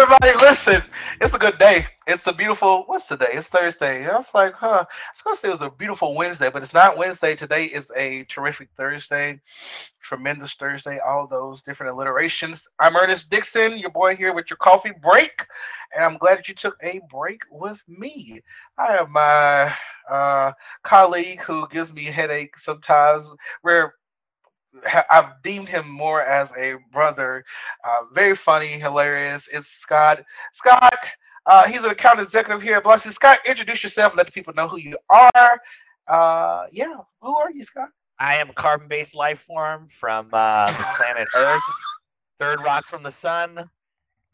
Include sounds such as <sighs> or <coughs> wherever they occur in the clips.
everybody, listen. It's a good day. It's a beautiful. What's today? It's Thursday. I was like, huh. I was gonna say it was a beautiful Wednesday, but it's not Wednesday. Today is a terrific Thursday, tremendous Thursday. All those different alliterations. I'm Ernest Dixon, your boy here with your coffee break, and I'm glad that you took a break with me. I have my uh, colleague who gives me headaches sometimes. We're I've deemed him more as a brother. Uh, very funny, hilarious. It's Scott. Scott, uh, he's an account executive here at Blocksi. Scott, introduce yourself. Let the people know who you are. Uh, yeah, who are you, Scott? I am a carbon-based life form from uh, planet Earth, third rock from the sun.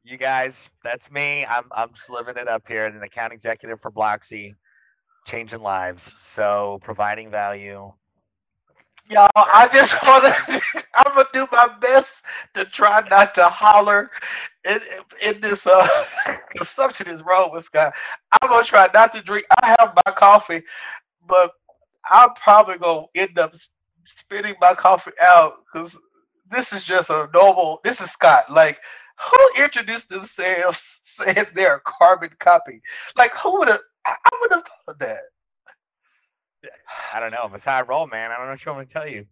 You guys, that's me. I'm I'm just living it up here, an account executive for Blocksi, changing lives. So providing value, Y'all, I just want to. I'm gonna do my best to try not to holler in in this uh <laughs> consumption is wrong with Scott. I'm gonna try not to drink. I have my coffee, but I'm probably gonna end up spitting my coffee out because this is just a normal. This is Scott. Like, who introduced themselves <laughs> saying they're a carbon copy? Like, who would have? I would have thought of that. I don't know. If It's how I roll, man. I don't know what you want going to tell you.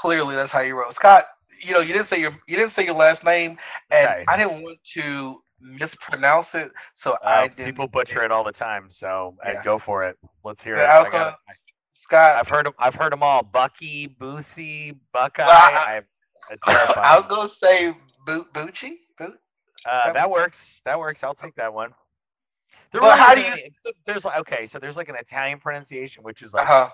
Clearly, that's how you roll, Scott. You know, you didn't say your you didn't say your last name, and. I didn't want to mispronounce it, so Uh, I didn't. people butcher it all the time, so Yeah. go for it. Let's hear Yeah, it. I I. Scott, I've heard 'em- I've heard them all. Bucky, Boosie, Buckeye. Well, I- I, <laughs> was gonna say Bo- Bucci. Boot. Uh, that works. That works. I'll take that one. There But how do you- There's like okay, so there's like an Italian pronunciation, which is like, Uh-huh.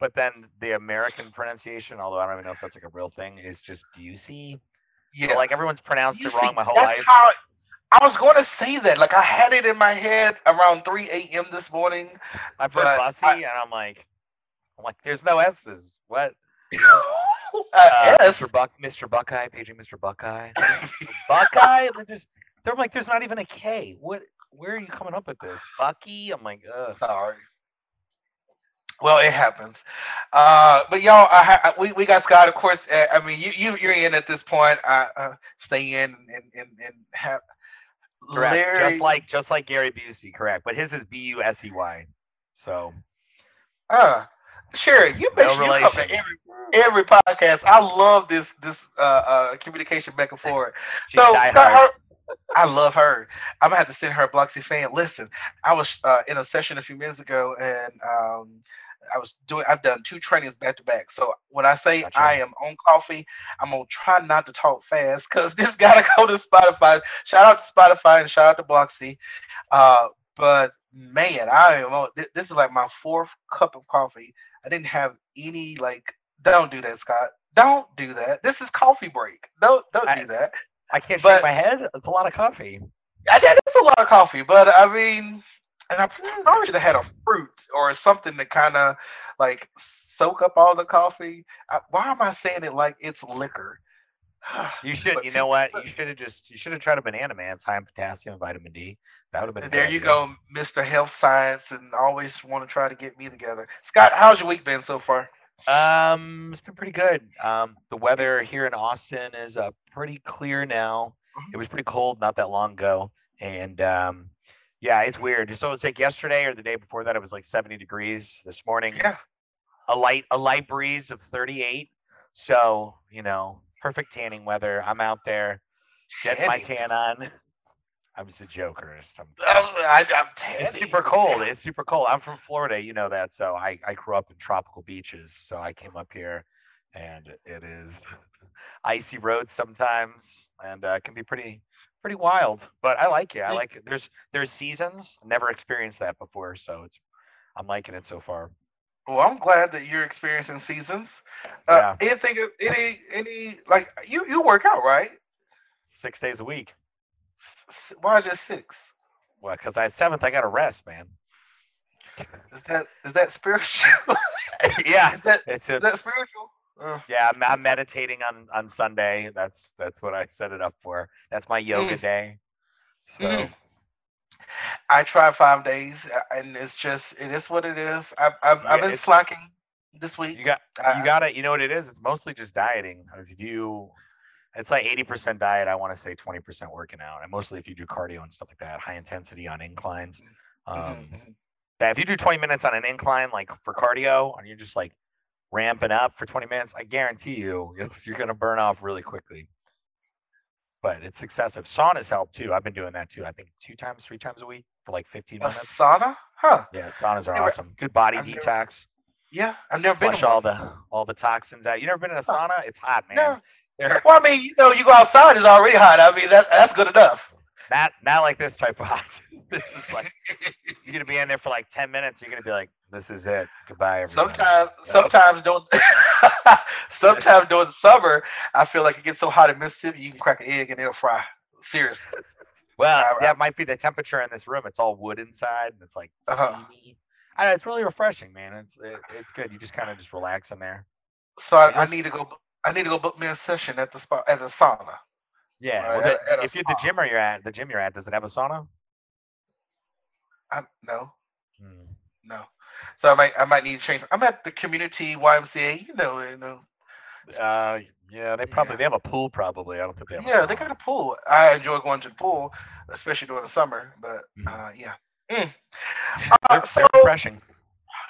But then the American pronunciation, although I don't even know if that's like a real thing, is just Busey. Yeah. So like everyone's pronounced You it wrong my whole that's life. how I was going to say that. Like I had it in my head around 3 a.m. this morning. I've heard Bussy, I- and I'm like, I'm like, there's no S's. What? <laughs> uh, Uh. Mr. Buck, Mr. Buckeye, paging Mr. Buckeye. <laughs> Buckeye? They're they're like, there's not even a K. What? Where are you coming up with this? Bucky? I'm like, ugh. Sorry. Well, it happens. Uh, but y'all, I ha- we we got Scott. Of course, uh, I mean, you you you're in at this point. Uh, uh, stay in and and and have. Correct. Larry, Just like just like Gary Busey, correct. But his is B U S E Y. So uh, Sherry, you make No sure you come to every every podcast. I love this this uh, uh communication back and forth. So. Scott, I love her. I'm gonna have to send her a Blocksi fan. Listen, I was uh, in a session a few minutes ago, and um, I was doing. I've done two trainings back to back. So when I say Gotcha. I am on coffee, I'm gonna try not to talk fast because <laughs> this gotta go to Spotify. Shout out to Spotify and shout out to Blocksi. Uh, but man, I am on. thi- This is like my fourth cup of coffee. I didn't have any like. Don't do that, Scott. Don't do that. This is coffee break. Don't don't I- do that. I can't but- shake my head. It's a lot of coffee. I did. It's a lot of coffee, but I mean, and I probably should have had a fruit or something to kind of like soak up all the coffee. I, why am I saying it like it's liquor? <sighs> You should. But You know what? Uh you should have just. You should have tried a banana man. It's high in potassium and vitamin D. That would have been. There you go, Mr. Health Science, and always want to try to get me together. Scott, how's your week been so far? Um, it's been pretty good. Um, the weather here in Austin is uh, pretty clear now. Mhm. It was pretty cold not that long ago, and um, yeah, it's weird. So it's like yesterday or the day before that, it was like 70 degrees. This morning, Yeah. a light a light breeze of 38. So you know, perfect tanning weather. I'm out there getting my tan on. <laughs> I'm just a joker. I'm, Oh, I, I'm it's super cold. It's super cold. I'm from Florida, you know that. So I, I grew up in tropical beaches. So I came up here and it is <laughs> icy roads sometimes and uh, it can be pretty pretty wild. But I like it. I like it. There's there's seasons. Never experienced that before, so it's I'm liking it so far. Well, I'm glad that you're experiencing seasons. Uh, Anything, any, any, like you, you work out, right? Six days a week. Why just six? Well, because I seventh I got to rest, man. Is that is that spiritual? <laughs> yeah, is that it's is that spiritual? Uh, yeah. I'm, I'm meditating on on Sunday. That's that's what I set it up for. That's my yoga Mm. day. So. Mm. I try five days, uh, and it's just it is what it is. I've I've, Yeah, I've been slacking this week. You got you got it. You know what it is? It's mostly just dieting. If you It's like eighty percent diet. I want to say twenty percent working out, and mostly if you do cardio and stuff like that, high intensity on inclines. Um, Mhm. that if you do twenty minutes on an incline, like for cardio, and you're just like ramping up for twenty minutes, I guarantee you, it's, you're gonna burn off really quickly. But it's excessive. Saunas help too. I've been doing that too. I think two times, three times a week for like fifteen A minutes. sauna? Huh. Yeah, saunas are Never- awesome. Good body I've never detox. Yeah, I've never been Flush to all the all the toxins out. You never been in a sauna? It's hot, man. No. Well, I mean, you know, you go outside, it's already hot. I mean, that's that's good enough. not not like this type of hot. <laughs> this is like you're gonna be in there for like ten minutes. You're gonna be like, this is it. Goodbye, everybody. Sometimes, Yep. sometimes during, <laughs> sometimes during the summer, I feel like it gets so hot in Mississippi, you can crack an egg and it'll fry. Seriously. <laughs> Well, I- I- that might be the temperature in this room. It's all wood inside, and it's like Uh-huh. steamy. I know, it's really refreshing, man. It's it, it's good. You just kind of just relax in there. So I, I need to go. I need to go book me a session at the spa at the sauna. Yeah. Right, well, at- the- at if you're the gym or you're at the gym you're at, does it have a sauna? I, no, Hmm. no. So I might I might need to change. I'm at the community YMCA. You know, you know. Uh, yeah, they probably Yeah. they have a pool. Probably. I don't think they have. a Yeah, they got a pool. I enjoy going to the pool, especially during the summer. But Mhm. uh, yeah. Mm. Uh, they're so refreshing.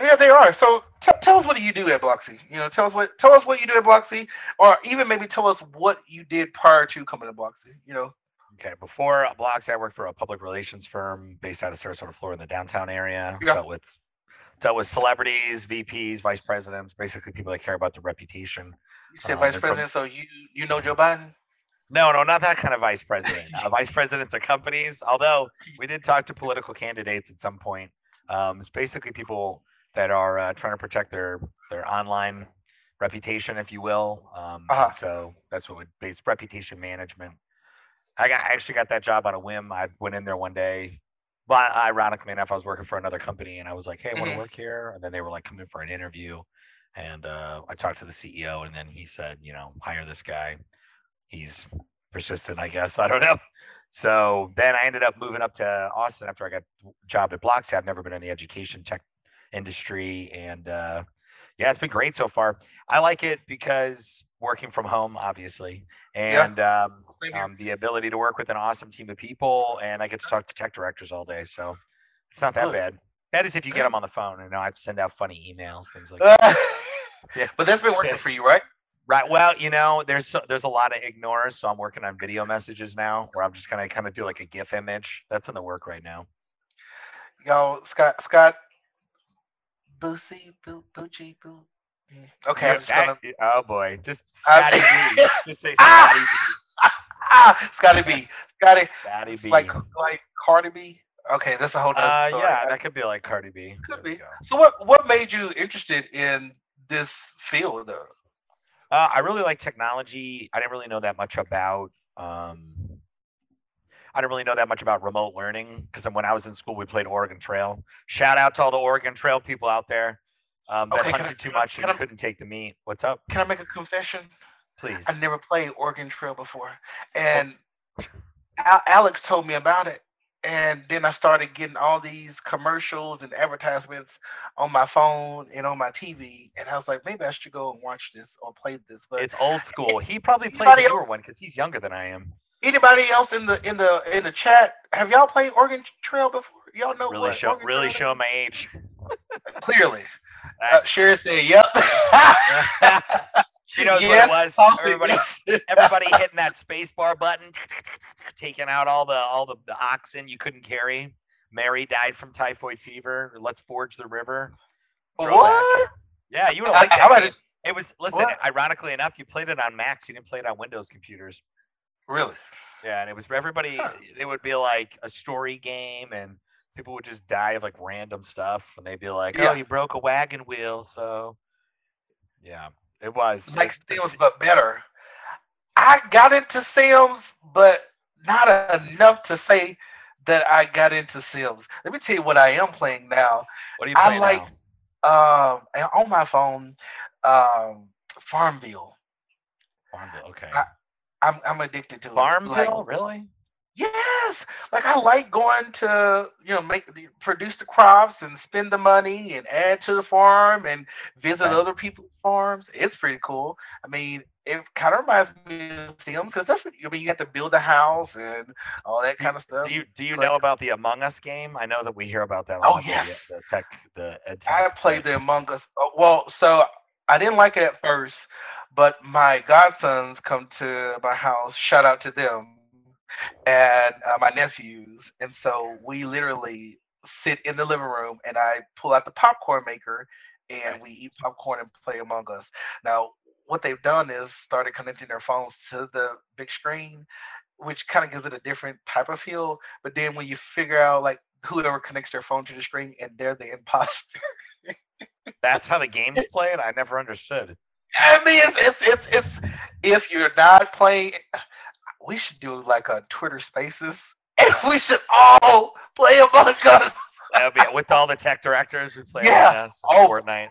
Yeah, they are. So t- tell us what do you do at Blocksi? You know, tell us what tell us what you do at Blocksi, or even maybe tell us what you did prior to coming to Blocksi. You know. Okay, before Blocks, I worked for a public relations firm based out of Sarasota, Florida, in the downtown area. Yeah. Dealt with dealt with celebrities, VPs, vice presidents, basically people that care about their reputation. You said Um, vice they're from- president, so you you know Joe Biden. No, no, not that kind of vice president. uh, vice presidents of companies. Although we did talk to political candidates at some point. Um, it's basically people that are uh, trying to protect their their online reputation, if you will. Um, Uh-huh. So that's what would base reputation management. I got I actually got that job on a whim. I went in there one day. But ironically enough, I was working for another company, and I was like, "Hey, I want to work here." And then they were like, "Come in for an interview." And uh, I talked to the CEO, and then he said, "You know, hire this guy. He's persistent, I guess. I don't <laughs> know." So then I ended up moving up to Austin after I got a job at Blocksi. I've never been in the education tech industry, and uh, yeah, it's been great so far. I like it because working from home, obviously, Yeah. and um, um, the ability to work with an awesome team of people, and I get to talk to tech directors all day, so it's not that bad. That is if you get them on the phone, and I have to send out funny emails, things like that. <laughs> Yeah. But that's been working <laughs> for you, right? Right. Well, you know, there's there's a lot of ignores, so I'm working on video messages now, where I'm just gonna kind of do like a GIF image. That's in the work right now. Yo, Scott, Scott, Boosie, Boo, Boochie, Boo. Okay, I'm just gonna. oh boy, just Scotty B. Just <laughs> say! Scotty B. Ah, <laughs> Scotty B, Scotty, Scotty B. like like Cardi B. Okay, that's a whole nother uh, story. yeah, that could be like Cardi B. Could There be. So what what made you interested in this field though? Uh, I really like technology. I didn't really know that much about. Um, I didn't really know that much about remote learning because when I was in school, we played Oregon Trail. Shout out to all the Oregon Trail people out there um, that Okay, can I- hunted too much and I- couldn't take the meat. What's up? Can I make a confession? Please. I never played Oregon Trail before, and Al- Alex told me about it, and then I started getting all these commercials and advertisements on my phone and on my TV, and I was like, maybe I should go and watch this or play this. But It's old school. He probably played the newer one because he's younger than I am. Anybody else in the in the in the chat, have y'all played Oregon Trail before? Y'all know Really what show, Oregon really Trail showing my age. <laughs> clearly. Uh, Sherry said, "Yep." <laughs> She knows yes, what it was. Everybody, <laughs> everybody hitting that space bar button, taking out all the all the, the oxen you couldn't carry. Mary died from typhoid fever. Let's forge the river. Throwback. what? Yeah, you would I, have liked I that. might game. It was listen. What? Ironically enough, you played it on Macs. You didn't play it on Windows computers. Really. Yeah, and it was for everybody. Huh. It would be like a story game, and people would just die of like random stuff, and they'd be like, Yeah. "Oh, you broke a wagon wheel." So, yeah, it was like it- Sims, but better. I got into Sims, but not enough to say that I got into Sims. Let me tell you what I am playing now. What do you I play like- now? Um, and on my phone, um, Farmville. Farmville. Okay. I- I'm I'm addicted to. Farmville, Like, really? Yes, like I like going to you know make produce the crops and spend the money and add to the farm and visit Okay. other people's farms. It's pretty cool. I mean, it kind of reminds me of Sims because that's what I mean. You have to build a house and all that kind of stuff. do you do you know about the Among Us game? I know that we hear about that a Oh, lot. the- yes. The, tech, the ed tech. I played the Among Us. uh, Well, so I didn't like it at first, but my godsons come to my house. Shout out to them and uh, my nephews, and so we literally sit in the living room, and I pull out the popcorn maker, and we eat popcorn and play Among Us. Now, what they've done is started connecting their phones to the big screen, which kind of gives it a different type of feel. But then when you figure out like whoever connects their phone to the screen and they're the <laughs> imposter. That's how the game's played. I never understood. I mean, it's it's it's it's if you're not playing, we should do like a Twitter Spaces, <laughs> and we should all play Among Us. That would be with all the tech directors we play Yeah. Among Us, Oh. Fortnite.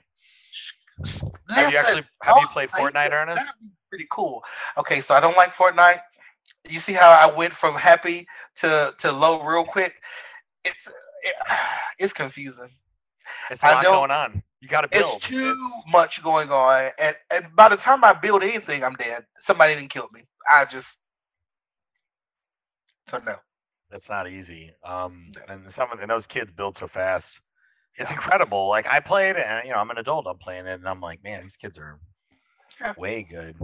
Listen, Have you actually have you played Fortnite, Ernest? That'd be pretty cool. Okay, so I don't like Fortnite. You see how I went from happy to to low real quick? It's it, <sighs> it's confusing. It's a lot going on. You got to build. It's too It's- much going on, and, and by the time I build anything, I'm dead. Somebody didn't kill me. I just so no. it's not easy. Um, No. and some of and those kids build so fast. It's Yeah. incredible. Like I played, and you know, I'm an adult. I'm playing it, and I'm like, man, these kids are Yeah. way good.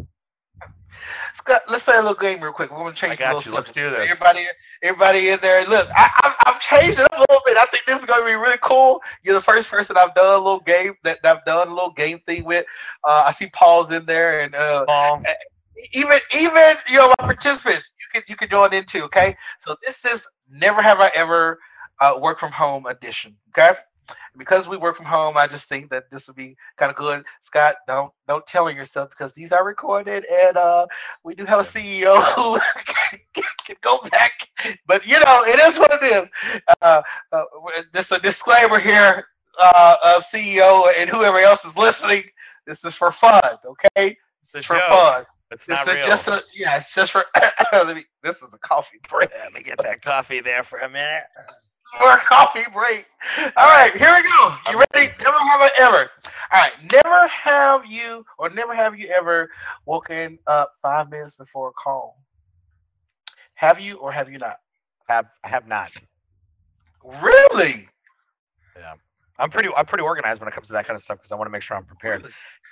Scott, let's play a little game real quick. We're gonna change I a got little you. Let's do this. Everybody, everybody in there. Look, I, I, I've changed it up a little bit. I think this is gonna be really cool. You're the first person I've done a little game that, that I've done a little game thing with. Uh, I see Paul's in there, and uh, Paul, even even you know my participants, you can you can join in too. Okay, so this is never have I ever uh, work from home edition. Okay. Because we work from home, I just think that this would be kind of good. Scott, don't don't tell on yourself because these are recorded, and uh, we do have a CEO who can, <laughs> can go back. But you know, it is what it is. Uh, uh, just a disclaimer here uh, of CEO and whoever else is listening. This is for fun, okay? it's for joke. fun. It's This not is real. just a yeah. It's just for. <coughs> let me, this is a coffee break. Let me get that coffee there for a minute. More coffee break. All right, here we go. You ready? Never have I ever. All right, never have you or never have you ever woken up five minutes before a call. Have you or have you not? Have I have not. Really? Yeah. I'm pretty I'm pretty organized when it comes to that kind of stuff because I want to make sure I'm prepared.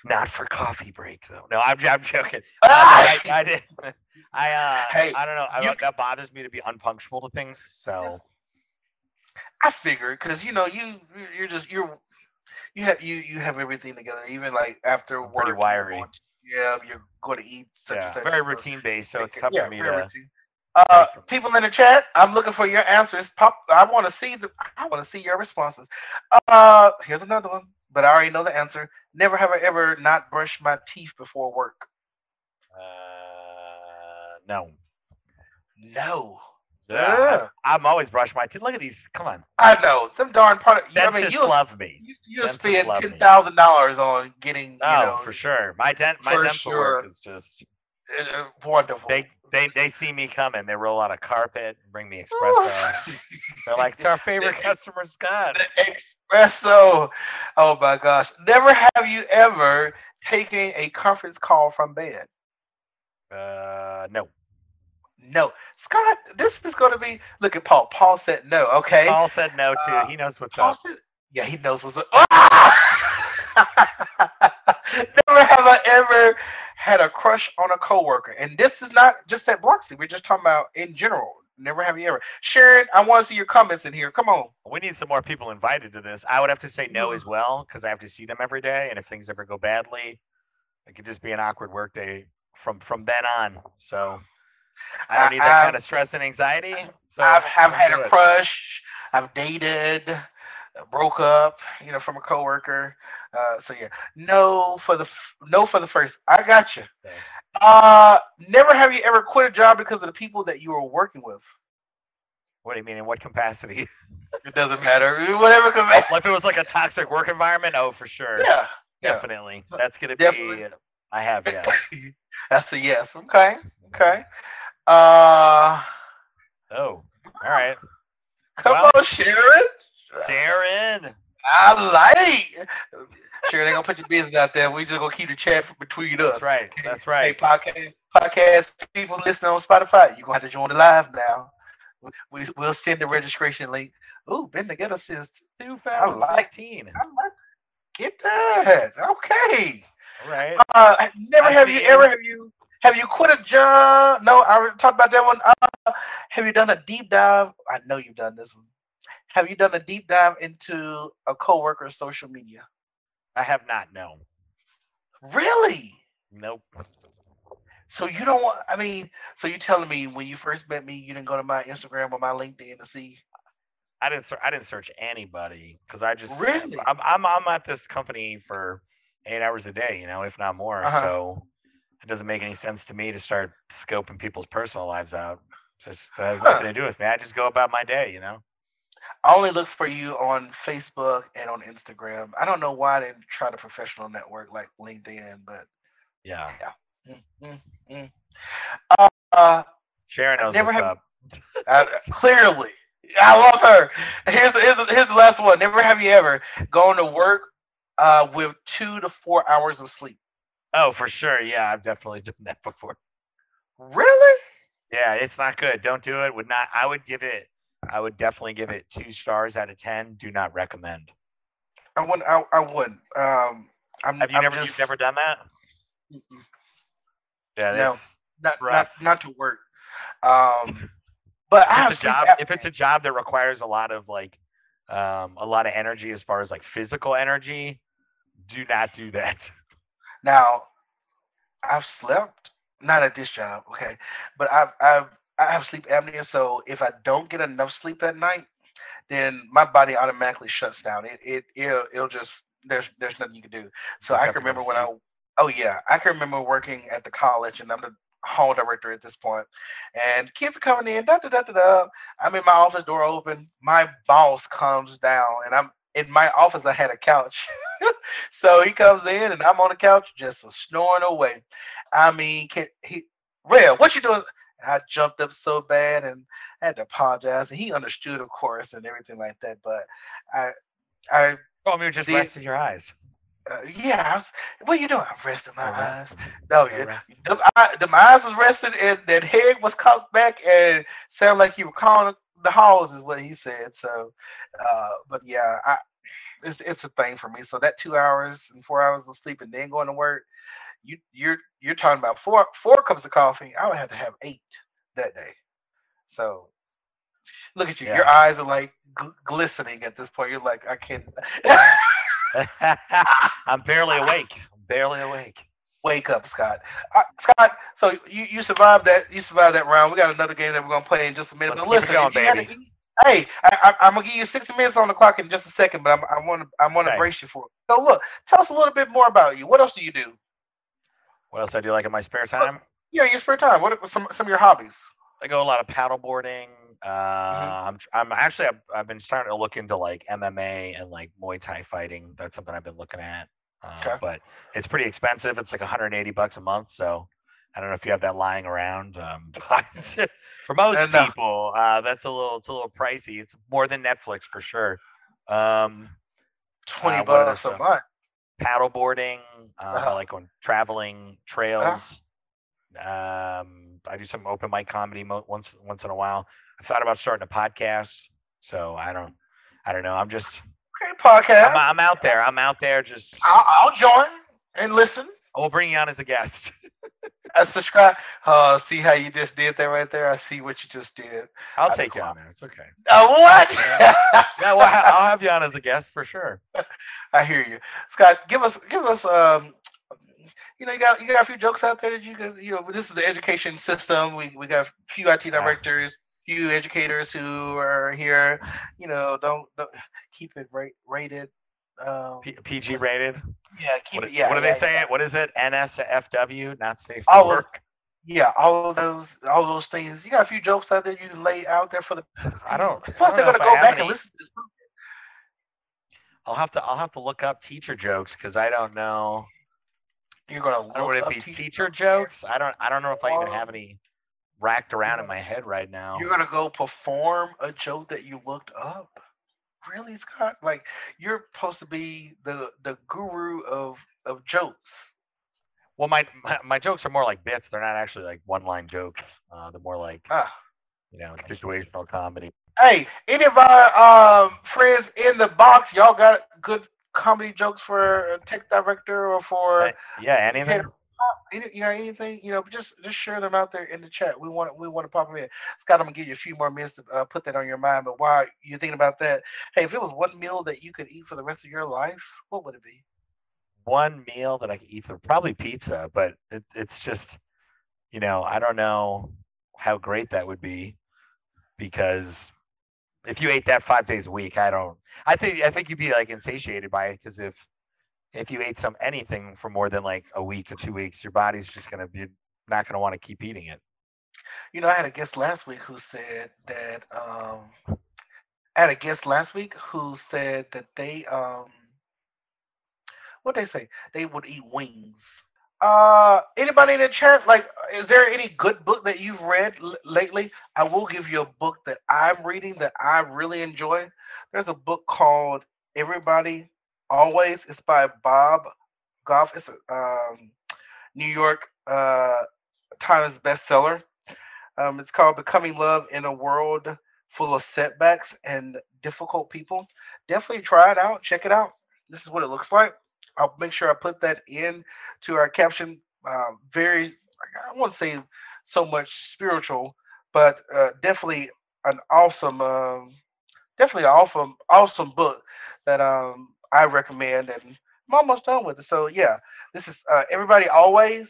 Not for coffee break though. No, I'm I'm joking. Uh, <laughs> I, I, I did. <laughs> I uh Hey, I don't know. I, that bothers me to be unpunctual to things. So I figured because you know you you're just you're you have you you have everything together. Even like after work, pretty you're wiry. to- yeah, you're going to eat such yeah, and such. very so- routine based. So it's tough yeah, for me to. routine. Uh, people in the chat, I'm looking for your answers. Pop, I want to see the, I want to see your responses. Uh, here's another one, but I already know the answer. Never have I ever not brushed my teeth before work. Uh, no. No. Yeah. I'm always brushing my teeth. Look at these. Come on. I know some darn product. I Dentists mean, you love me. you, you Dentists spend ten thousand dollars on getting, you Oh, know, for sure. My dent, my dental work is just. uh, wonderful. They they they see me coming. They roll out a carpet, and bring me <laughs> espresso. They're like, "It's our favorite customer, Scott." the espresso. Oh my gosh! Never have you ever taken a conference call from bed. Uh, no. No, Scott. This is going to be. Look at Paul. Paul said no. Okay. Paul said no too. Uh, he knows what's Paul up. said, yeah, he knows what's up. <laughs> Never have I ever had a crush on a coworker, and this is not just at Blocksi. We're just talking about in general. Never have you ever. Sharon, I want to see your comments in here. Come on. We need some more people invited to this. I would have to say no as well because I have to see them every day, and if things ever go badly, it could just be an awkward work day from from then on. So I don't need that I- kind of stress and anxiety. So I've I'm had a crush. I've dated, uh, broke up, you know, from a coworker. Uh, so yeah, no for the no for the first. I got you. Okay. Uh, never have you ever quit a job because of the people that you were working with. What do you mean? In what capacity? <laughs> It doesn't matter. Whatever. Well, if it was like a toxic work environment, oh, for sure. yeah, yeah. Definitely. That's gonna Definitely. be. I have, yeah. <laughs> That's a yes. Okay. Okay. Uh, Oh, all right. Come Well- on, Sharon. Sharon. I like. Sharon, they gonna put your business out there. We just gonna keep the chat between us. That's right. That's Hey, right. podcast podcast people listening on Spotify, you're gonna have to join the live now. We, we'll send the registration link. Ooh, been together since I like- 2015. I like get that. Okay. All right. Uh, never I have you you. ever have you have you quit a job? No, I already talked about that one. Uh, have you done a deep dive? I know you've done this one. Have you done a deep dive into a coworker's social media? I have not No. Really? Nope. So you don't want? I mean, so you're telling me when you first met me, you didn't go to my Instagram or my LinkedIn to see? I didn't. I didn't search anybody because I just. Really? I'm, I'm. I'm at this company for eight hours a day, you know, if not more. Uh-huh. So it doesn't make any sense to me to start scoping people's personal lives out. It just has Huh. nothing to do with me. I just go about my day, you know. I only look for you on Facebook and on Instagram. I don't know why I didn't try the professional network like LinkedIn, but Yeah. mm, mm, mm. Uh, Sharon knows what's have- up. Uh, clearly, I love her. Here's the, here's here's the last one. Never have you ever gone to work uh, with two to four hours of sleep. Oh, for sure. Yeah, I've definitely done that <laughs> before. Really? Yeah, it's not good. Don't do it. Would not. I would give it. I would definitely give it two stars out of ten. Do not recommend. I wouldn't. I, I wouldn't. Um, I'm, Have you I'm never? Just, You've never done that? Mm-mm. Yeah, No. that's. not, not rough. not to work. Um, but I If it's a job, if it's a job that requires a lot of like, um, a lot of energy as far as like physical energy, do not do that. Now, I've slept not at this job, okay, but I've I've I have sleep apnea, so if I don't get enough sleep at night, then my body automatically shuts down. It it it'll, it'll just there's there's nothing you can do. So I can to go to remember when I oh yeah I can remember working at the college and I'm the hall director at this point, and kids are coming in da da da da da. I'm in my office door open. My boss comes down and I'm in my office. I had a couch. <laughs> so he comes in and I'm on the couch just snoring away. I mean, can, he, Real, what you doing? And I jumped up so bad and I had to apologize. And he understood, of course, and everything like that. But I, I, Oh, you're just resting your eyes. uh, yeah, I was, what are you doing? I'm resting my eyes. No, You're yeah, resting. them, them eyes was resting and that head was cocked back and sounded like you were calling the halls is what he said. So, uh, but yeah, I, it's it's a thing for me. So that two hours and four hours of sleep and then going to work, you you're you're talking about four four cups of coffee. I would have to have eight that day. So look at you. Your eyes are like gl- glistening at this point. You're like I can't. <laughs> I'm barely awake. I'm barely awake. Wake up, Scott. Uh, Scott, so you, you survived that you survived that round. We got another game that we're gonna play in just a minute. Let's but listen, going, gotta hey, I, I, I'm gonna give you 60 minutes on the clock in just a second, but I'm, I want to I want to Okay. brace you for it. So look, tell us a little bit more about you. What else do you do? What else I do like in my spare time? Yeah, your spare time. What are some some of your hobbies? I go a lot of paddle boarding. Uh, Mm-hmm. I'm I'm actually I've, I've been starting to look into like MMA and like Muay Thai fighting. That's something I've been looking at. Uh, Okay. But it's pretty expensive. It's like 180 bucks a month. So I don't know if you have that lying around. Um, <laughs> but for most Uh, people, uh, that's a little it's a little pricey. It's more than Netflix for sure. Um, Twenty Uh, what other bucks a month. paddle boarding. I Uh-huh. like going traveling trails. Um, I do some open mic comedy mo- once once in a while. I thought about starting a podcast, so I don't I don't know. I'm just Okay, podcast. I'm, I'm out there. I'm out there. Just I'll, I'll join and listen. we'll bring you on as a guest. I <laughs> subscribe. Uh, see how you just did that right there. I see what you just did. I'll I take you on there. It's okay. Uh, what? Yeah, well, I'll have you on as a guest for sure. <laughs> I hear you, Scott. Give us, give us. Um, you know, you got you got a few jokes out there that you can. You know, this is the education system. We we got a few IT directors, few educators who are here. You know, don't, don't keep it rate, rated. Um, P- PG rated. yeah, keep What, it. Yeah. what do yeah, they say? yeah. What is it? NSFW, not safe for work. Yeah, all of those, all those things. You got a few jokes out there you can lay out there for the. I don't. I Plus, don't they're gonna go I back any. and listen to this. I'll have to. I'll have to look up teacher jokes because I don't know. You're gonna look would it up be teacher teacher jokes I don't. I don't know if I even have any racked around in my head right now. You're gonna go perform a joke that you looked up. Really, Scott? Like you're supposed to be the the guru of of jokes. Well, my, my my jokes are more like bits. They're not actually like one line jokes. Uh, they're more like Ah. you know situational comedy. Hey, any of our um, friends in the box, y'all got good comedy jokes for a tech director or for Uh, yeah, anything. Any, you know anything you know just just share them out there in the chat we want we want to pop them in scott i'm gonna give you a few more minutes to uh, put that on your mind but while you're thinking about that hey if it was one meal that you could eat for the rest of your life what would it be One meal that I could eat for probably pizza, but it, it's just you know I don't know how great that would be because if you ate that five days a week, I don't. I think I think you'd be like insatiated by it because if if you ate some anything for more than like a week or two weeks, your body's just gonna be not gonna want to keep eating it. you know i had a guest last week who said that um i had a guest last week who said that they um what they say they would eat wings Uh, anybody in the chat, like, is there any good book that you've read l- lately? I will give you a book that I'm reading that I really enjoy. There's a book called Everybody Always. It's by Bob Goff. It's a um, New York uh, Times bestseller. Um, it's called Becoming Love in a World Full of Setbacks and Difficult People. Definitely try it out. Check it out. This is what it looks like. I'll make sure I put that in to our caption. Um, very, I won't say so much spiritual, but uh, definitely an awesome, um, definitely an awesome, awesome book that um, I recommend, and I'm almost done with it. So yeah, this is uh, everybody always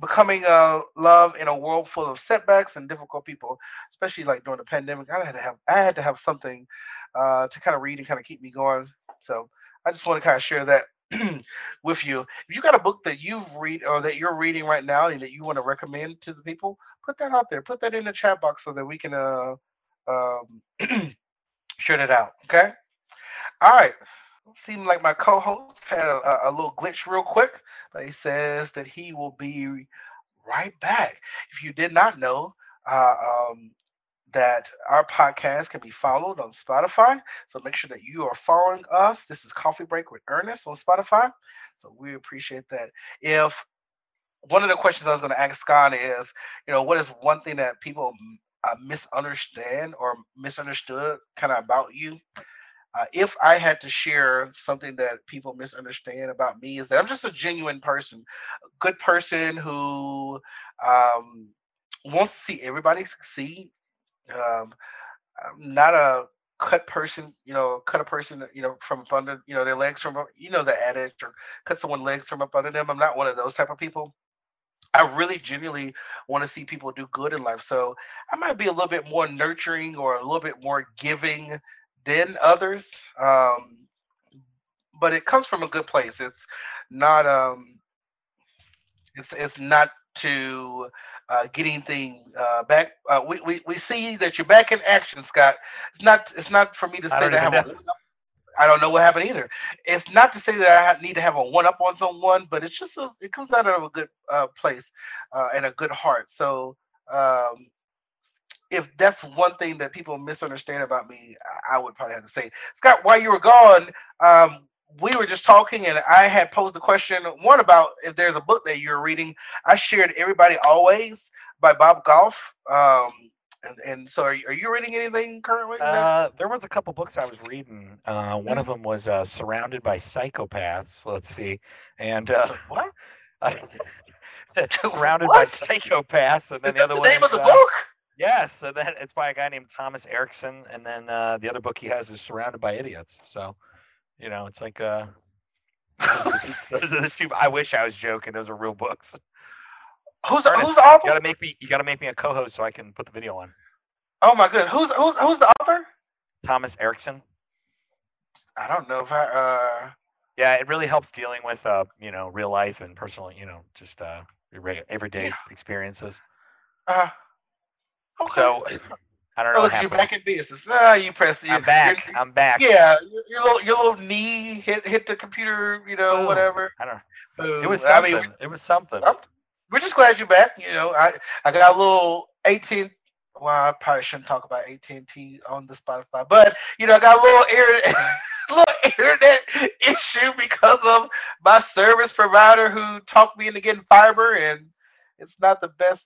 becoming uh, love in a world full of setbacks and difficult people, especially like during the pandemic. I had to have I had to have something uh, to kind of read and kind of keep me going. So I just want to kind of share that <clears throat> with you. If you got a book that you've read or that you're reading right now and that you want to recommend to the people, put that out there. Put that in the chat box so that we can uh, um, <clears throat> share that out. Okay. All right. Seems like my co-host had a, a little glitch real quick, but he says that he will be right back. If you did not know, uh, um, that our podcast can be followed on Spotify. So make sure that you are following us. This is Coffee Break with Ernest on Spotify. So we appreciate that. If one of the questions I was going to ask Scott is, you know, what is one thing that people uh, misunderstand or misunderstood kind of about you? Uh, if I had to share something that people misunderstand about me, is that I'm just a genuine person, a good person who um, wants to see everybody succeed. Um, I'm not a cut person, you know, cut a person, you know, from up under, you know, their legs from, you know, the adage, or cut someone's legs from up under them. I'm not one of those type of people. I really genuinely want to see people do good in life. So I might be a little bit more nurturing or a little bit more giving than others. Um, but it comes from a good place. It's not um it's it's not to uh, get anything uh, back. Uh, we, we we see that you're back in action, Scott. It's not it's not for me to say that I have a know. one up. I don't know what happened either. It's not to say that I need to have a one up on someone, but it's just a, it comes out of a good uh, place uh, and a good heart. So um, if that's one thing that people misunderstand about me, I would probably have to say, Scott, while you were gone, um, we were just talking, and I had posed the question one about if there's a book that you're reading. I shared "Everybody Always" by Bob Goff. Um, and, and so, are you, are you reading anything currently? Uh, there was a couple books I was reading. Uh, one of Mhm. them was uh, "Surrounded by Psychopaths." Let's see, and uh, <laughs> <laughs> what? "Surrounded by <laughs> Psychopaths," and then Is the other the one name is of the uh, book? Yes, and then it's by a guy named Thomas Erikson, and then uh, the other book he has is "Surrounded by Idiots." So, you know, it's like uh, those are the two- those are the two. I wish I was joking. Those are real books. Who's Ernest, who's the author? You gotta make me. You gotta make me a co-host so I can put the video on. Oh my goodness, who's who's who's the author? Thomas Erikson. I don't know if I uh Yeah, it really helps dealing with uh, you know, real life and personal, you know, just uh, everyday Yeah. experiences. uh okay. So I don't know what you're happened. back in business. Ah, you pressed. You, I'm back. your- I'm back. yeah, your, your little your little knee hit hit the computer. You know, whatever. I don't. It was I something. mean, it was something. I'm- we're just glad you're back. You know, I I got a little AT&T. Well, I probably shouldn't talk about AT&T on the Spotify, but you know, I got a little internet, <laughs> little internet issue because of my service provider who talked me into getting fiber, and it's not the best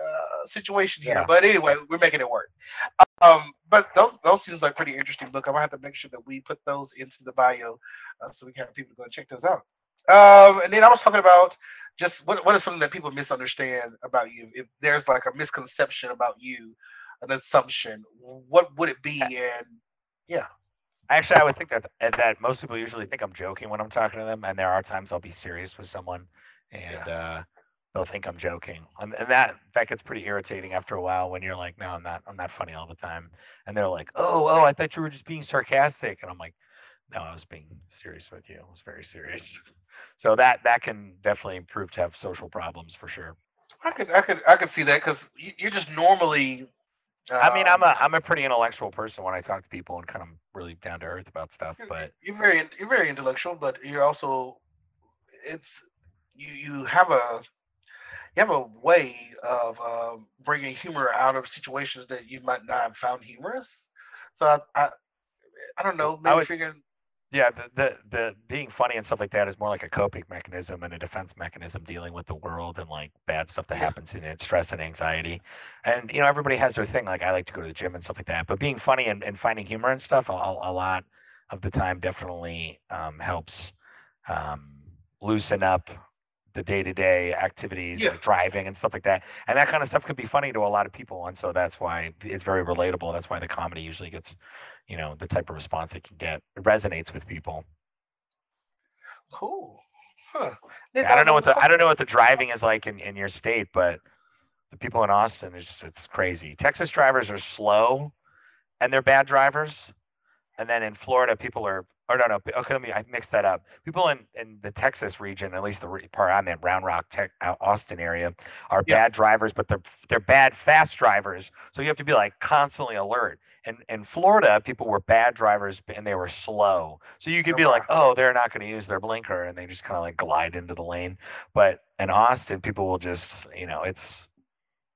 uh, situation here. Yeah. But anyway, we're making it work. Um, but those those seems like pretty interesting book. I'm gonna have to make sure that we put those into the bio uh, so we can have people go and check those out. Um, and then I was talking about just what what is something that people misunderstand about you? If there's like a misconception about you, an assumption, what would it be? And yeah, Actually, I would think that that most people usually think I'm joking when I'm talking to them, and there are times I'll be serious with someone, yeah, and uh, they'll think I'm joking, and, and that that gets pretty irritating after a while when you're like, no, I'm not, I'm not funny all the time, and they're like, oh, oh, I thought you were just being sarcastic, and I'm like, no, I was being serious with you. I was very serious. <laughs> So that that can definitely prove to have social problems for sure. I could I could I could see that because you, you're just normally I mean, I'm um, a I'm a pretty intellectual person when I talk to people and kind of really down to earth about stuff, you're, but you're very you're very intellectual, but you're also it's you you have a you have a way of um, bringing humor out of situations that you might not have found humorous. So I, I I don't know, I maybe would figuring Yeah, the, the the being funny and stuff like that is more like a coping mechanism and a defense mechanism dealing with the world and like bad stuff that yeah, happens in it, stress and anxiety. And you know, everybody has their thing. Like I like to go to the gym and stuff like that. But being funny and, and finding humor and stuff a, a lot of the time definitely um, helps um, loosen up the day to day activities yeah. like driving and stuff like that. And that kind of stuff can be funny to a lot of people. And so that's why it's very relatable. That's why the comedy usually gets, you know, the type of response it can get. It resonates with people. Cool. Huh. Yeah, I don't know um, what the uh I don't know what the driving is like in, in your state, but the people in Austin is it's crazy. Texas drivers are slow and they're bad drivers, and then in Florida people are or no no okay let me I mixed that up. People in in the Texas region, at least the re- part I'm in, Round Rock, Tech, uh, Austin area, are Yeah. bad drivers, but they're they're bad fast drivers. So you have to be like constantly alert. And in Florida, people were bad drivers and they were slow. So you could Oh be like, oh, they're not going to use their blinker, and they just kind of like glide into the lane. But in Austin, people will just, you know, it's,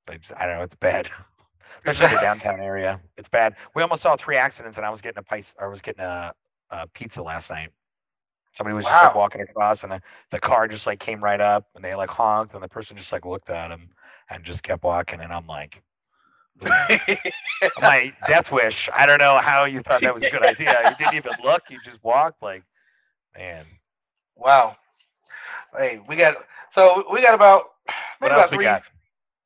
it's I don't know, it's bad, <laughs> especially the downtown area. It's bad. We almost saw three accidents, and I was getting a piece, I was getting a, a pizza last night. Somebody was just like walking across, and the, the car just like came right up, and they like honked, and the person just like looked at him and just kept walking, and I'm like, my <laughs> death wish. I don't know how you thought that was a good <laughs> idea. You didn't even look. You just walked. Like, man, wow. Hey, we got so we got about what maybe about we three got?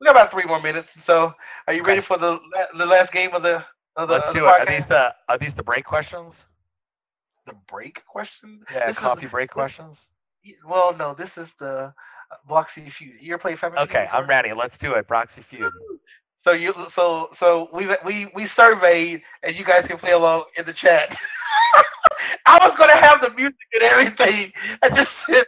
we got about three more minutes. So are you ready for the the last game of the of the, let's of the do it. Are these the are these the break questions? The break question. Yeah, This is coffee break this, questions. well, no, this is the C feud. You ever played Family Okay, I'm ready. Let's do it. Broxy feud. So you so so we we we surveyed, and you guys can play along in the chat. <laughs> I was gonna have the music and everything. I just I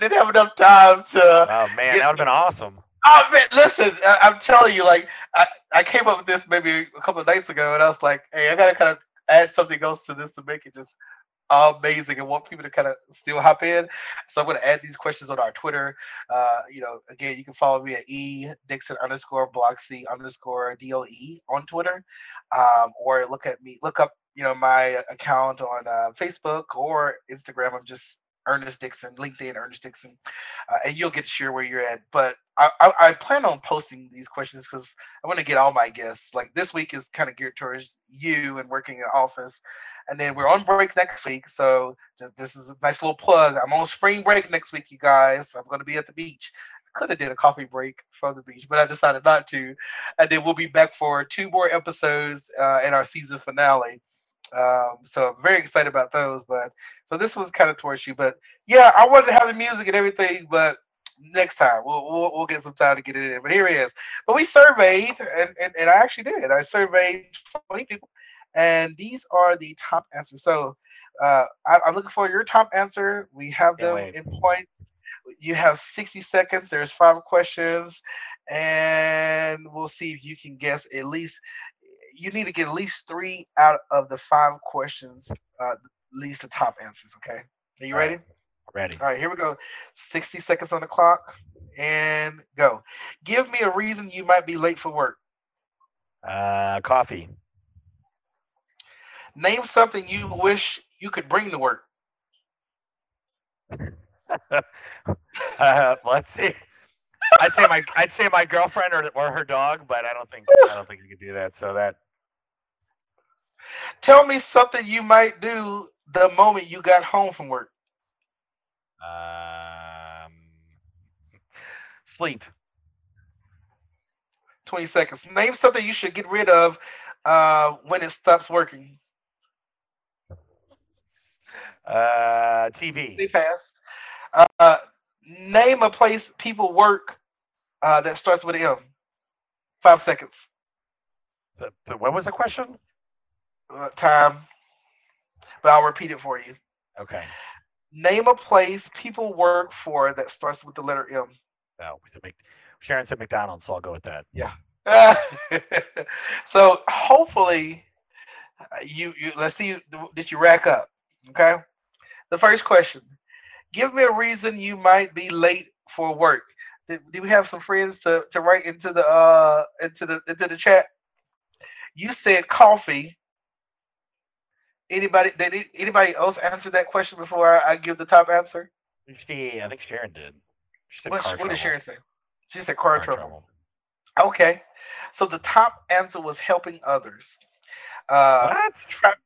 didn't have enough time to Oh man, that would have been awesome. Oh man, listen, I, I'm telling you, like I, I came up with this maybe a couple of nights ago, and I was like, hey, I gotta kind of add something else to this to make it just amazing and want people to kind of still hop in. So I'm going to add these questions on our Twitter. Uh, you know, again, you can follow me at e Dixon underscore block C underscore D O E on Twitter, um, or look at me, look up, you know, my account on uh, Facebook or Instagram. I'm just Ernest Dixon, LinkedIn Ernest Dixon, uh, and you'll get to share where you're at. But I, I, I plan on posting these questions because I want to get all my guests. Like this week is kind of geared towards you and working in office and then we're on break next week. So this is a nice little plug. I'm on spring break next week, you guys. I'm going to be at the beach. I could have did a coffee break from the beach, but I decided not to. And then we'll be back for two more episodes uh, in our season finale. Um, so I'm very excited about those. But so this was kind of towards you, but yeah, I wanted to have the music and everything, but next time we'll, we'll we'll get some time to get it in. But here he is. But we surveyed, and, and, and I actually did. I surveyed 20 people and these are the top answers. So uh, I, I'm looking for your top answer. We have them in points. You have 60 seconds. There's five questions, and we'll see if you can guess at least. You need to get at least three out of the five questions, uh, at least the top answers. Okay. Are you All right, ready? ready. All right, here we go. 60 seconds on the clock, and go. Give me a reason you might be late for work. Uh, coffee. Name something you wish you could bring to work. <laughs> uh, let's see. I'd say my I'd say my girlfriend or or her dog, but I don't think I don't think you could do that. So that Tell me something you might do the moment you got home from work. um, sleep. 20 seconds. Name something you should get rid of uh, when it stops working. Uh, TV. They pass. Uh, name a place people work uh, that starts with M. Five seconds. The- the- what was the question? Uh, time. But I'll repeat it for you. Okay. Name a place people work for that starts with the letter M. No, we said Mc- Sharon said McDonald's, so I'll go with that. Yeah. <laughs> so hopefully uh, you you let's see did you rack up okay the first question give me a reason you might be late for work did, do we have some friends to, to write into the uh into the into the chat you said coffee anybody did anybody else answer that question before i, I give the top answer I think I think Sharon did. She said what, what did sharon say she said car, Car trouble. trouble. okay so the top answer was helping others uh What? Tra-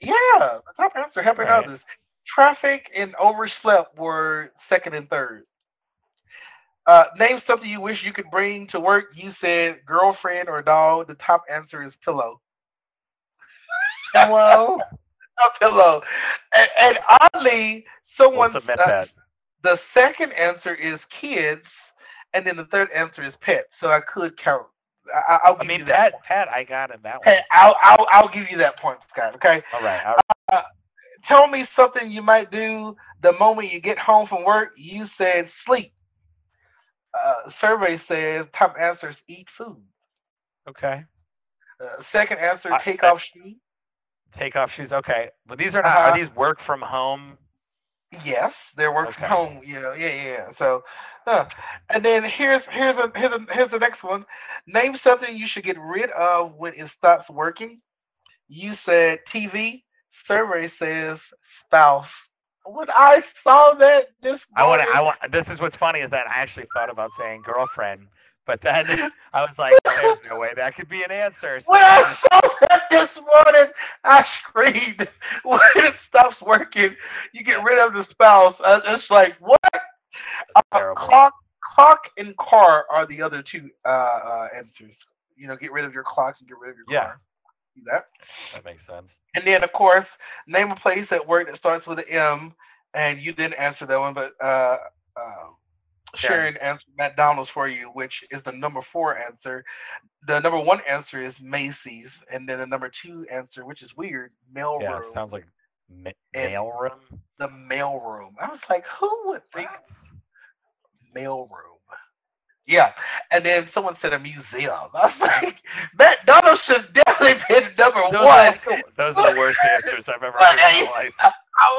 yeah, the top answer helping Right. others. Traffic and overslept were second and third. Uh, name something you wish you could bring to work. You said girlfriend or dog. The top answer is pillow. Hello. <laughs> A pillow. And, and oddly, we'll someone submit uh, that. the second answer is kids, and then the third answer is pets. So I could count. I, I'll give I mean, you that. Pat, Pat, I got in that one. Hey, I'll, I'll I'll give you that point, Scott. Okay. All right. All right. Tell me something you might do the moment you get home from work. You said sleep. Uh, survey says top answer is eat food. Okay. Uh, second answer, I- take I- off shoes. Take off shoes. Okay. But these are not. Uh-huh. Are these work from home? Yes, they're work from home. You know, yeah, yeah. yeah. So, uh, and then here's here's a here's a here's the next one. Name something you should get rid of when it stops working. You said TV. Survey says spouse. When I saw that this I want morning, I want. This is what's funny is that I actually thought about saying girlfriend, but then <laughs> I was like, "There's no way that could be an answer." So When I saw that this morning, I screamed. <laughs> When it stops working, you get rid of the spouse. Uh, It's like what? Uh, clock, clock, and car are the other two uh, uh, answers. You know, get rid of your clocks and get rid of your Yeah. car. See that? That makes sense. And then, of course, name a place at work that starts with an M. And you didn't answer that one, but uh, uh, Sharon answered McDonald's for you, which is the number four answer. The number one answer is Macy's, and then the number two answer, which is weird, mailroom. Yeah, it sounds like ma- And- mail room. the mailroom. I was like, who would think mailroom? Yeah, and then someone said a museum. I was <laughs> like, McDonald's should definitely be number Those, one. are, those are the worst answers I've ever heard in my life. <laughs> I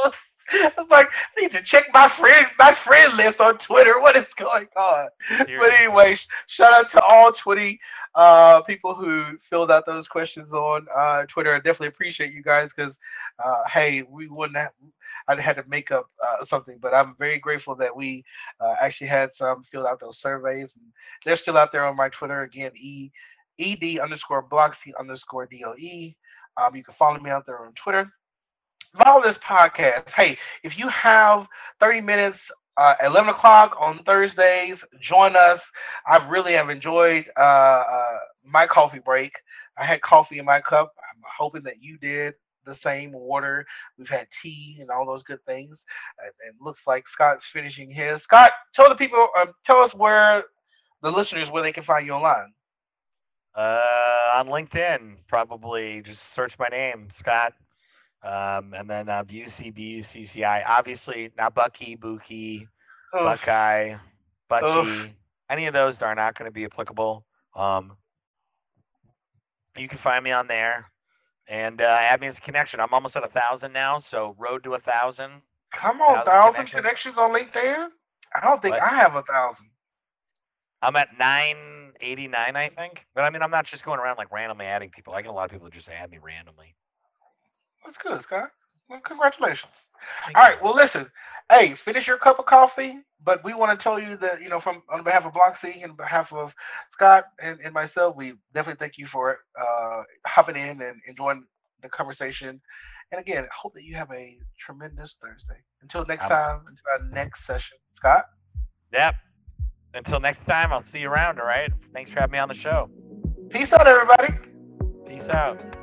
was, I was like, I need to check my friend my friend list on Twitter. What is going on? But anyway, sh- shout out to all 20 uh, people who filled out those questions on uh, Twitter. I definitely appreciate you guys because, uh, hey, we wouldn't have, I'd had to make up uh, something, but I'm very grateful that we uh, actually had some filled out those surveys. And they're still out there on my Twitter. Again, E ed underscore blocksi underscore doe. Um, you can follow me out there on Twitter. Follow this podcast. Hey, if you have 30 minutes uh, 11 o'clock on Thursdays, join us. I really have enjoyed uh, uh, my coffee break. I had coffee in my cup. I'm hoping that you did the same. Water. We've had tea and all those good things. And it looks like Scott's finishing his. Scott, tell the people, um, tell us where the listeners where they can find you online. Uh, on LinkedIn, probably just search my name, Scott, um, and then uh, BUC, BUCCI. Obviously, not Bucky, Buki. Buckeye, Butchie. Oof. Any of those are not going to be applicable. Um, you can find me on there and uh, add me as a connection. I'm almost at a thousand now, so road to a thousand. Come on, Thousand thousand connections. connections on LinkedIn. I don't think What? I have a thousand. I'm at nine eighty nine, I think. But I mean, I'm not just going around like randomly adding people. I get a lot of people who just add me randomly. That's good, Scott. Well, congratulations. Thank All you. right. Well, listen. Hey, finish your cup of coffee. But we want to tell you that you know, from on behalf of Blocksi and behalf of Scott and, and myself, we definitely thank you for uh, hopping in and enjoying the conversation. And again, I hope that you have a tremendous Thursday. Until next time, until our next session, Scott. Yep. Until next time, I'll see you around, all right? Thanks for having me on the show. Peace out, everybody. Peace out.